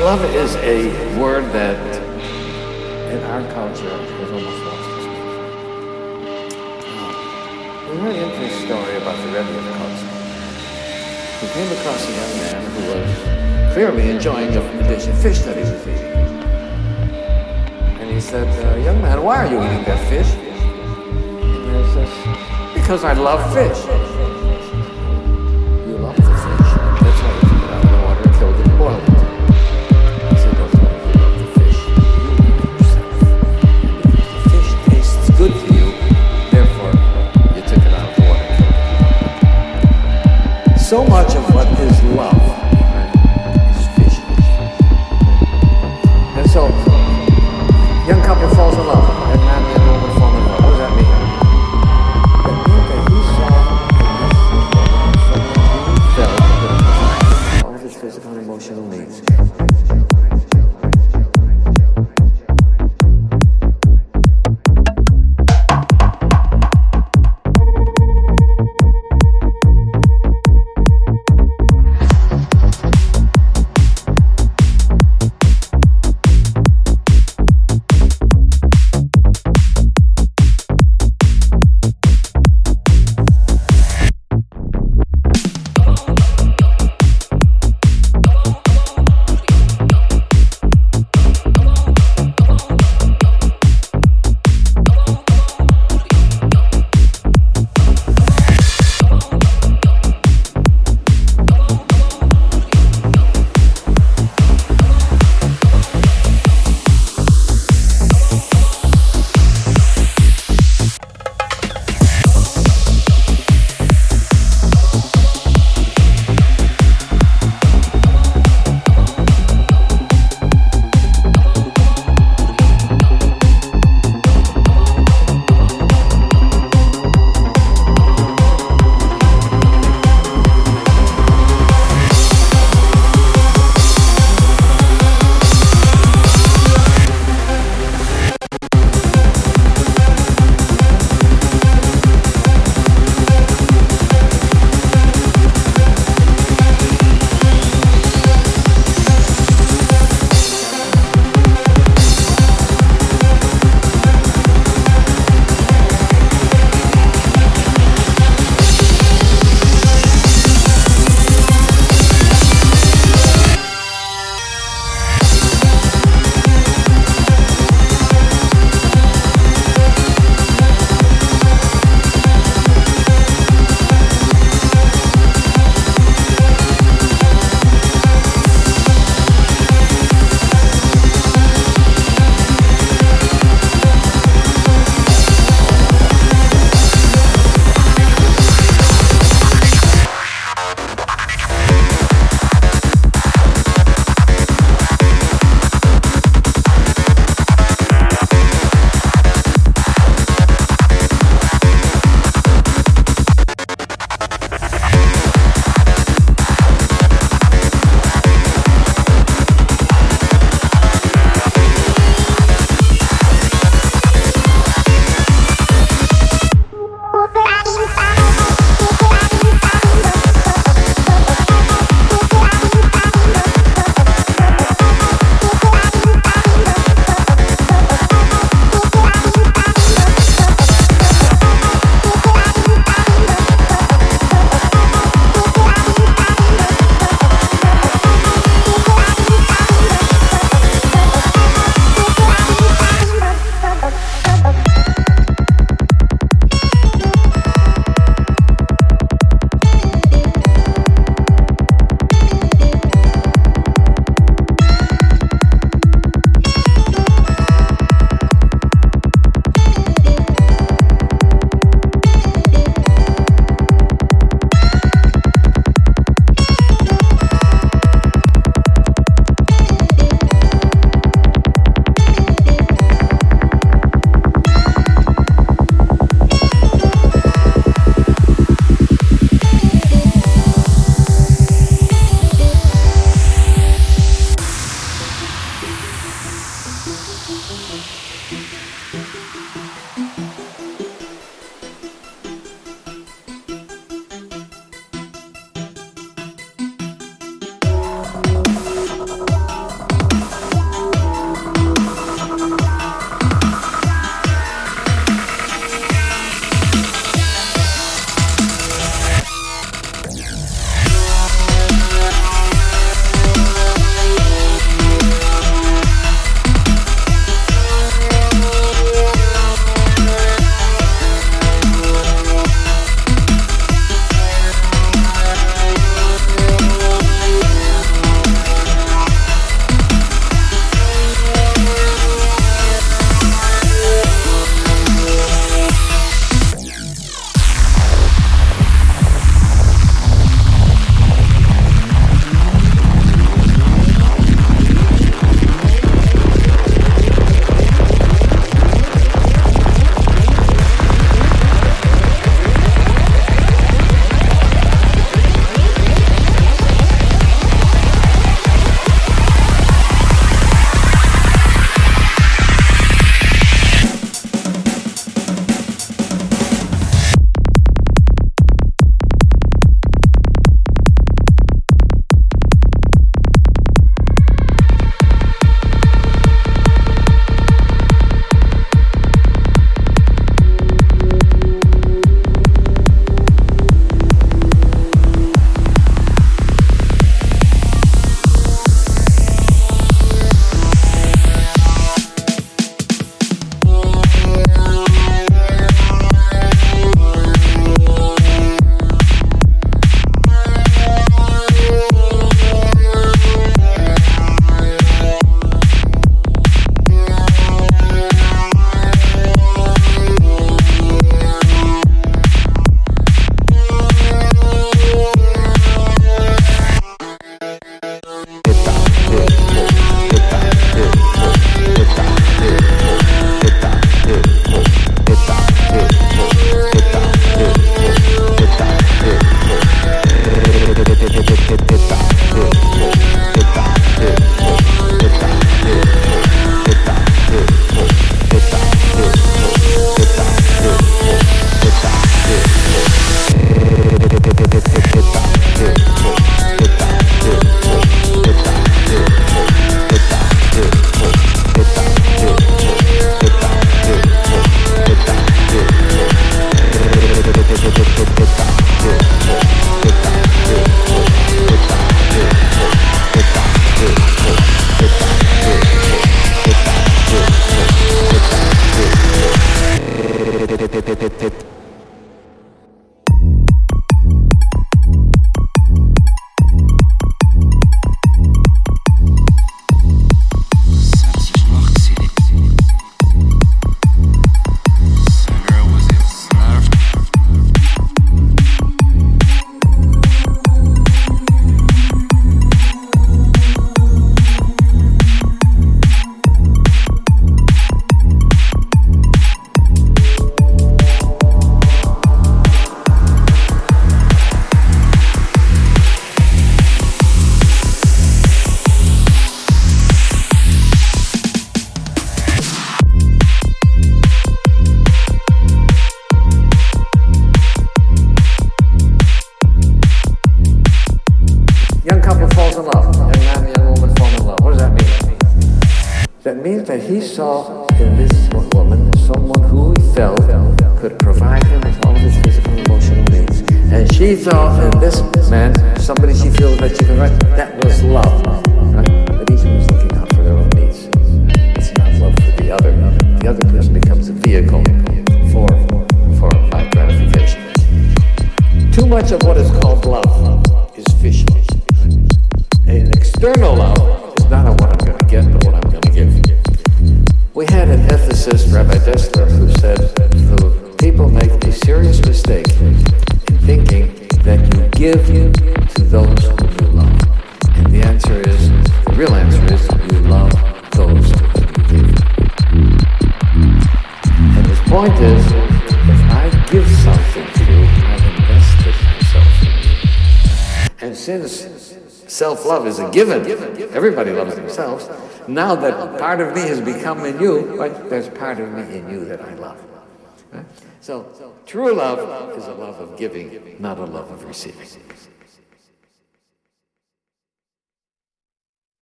Love is a word that in our culture has almost lost its meaning. A really interesting story about the Rebbe of Kotzk. He came across a young man who was clearly enjoying the, dish of fish that he was eating. And he said, uh, young man, why are you eating that fish? And man says, because I love fish. That means that he saw in this woman someone who he felt could provide him with all his physical and emotional needs. And she saw in this man somebody she feels that she can write. That was love. Right? But each one was looking out for their own needs. It's not love for the other. The other person becomes a vehicle for, for my gratification. Too much of what is called love is fishy. An external love give you to those whom you love. And the answer is, the real answer is, you love those whom you give. And his point is, if I give something to you, I've invested myself in you. And since self-love is a given, everybody loves themselves, now that part of me has become in you, right, there's part of me in you that I love. Right? So true love is a love of giving, not a love of receiving.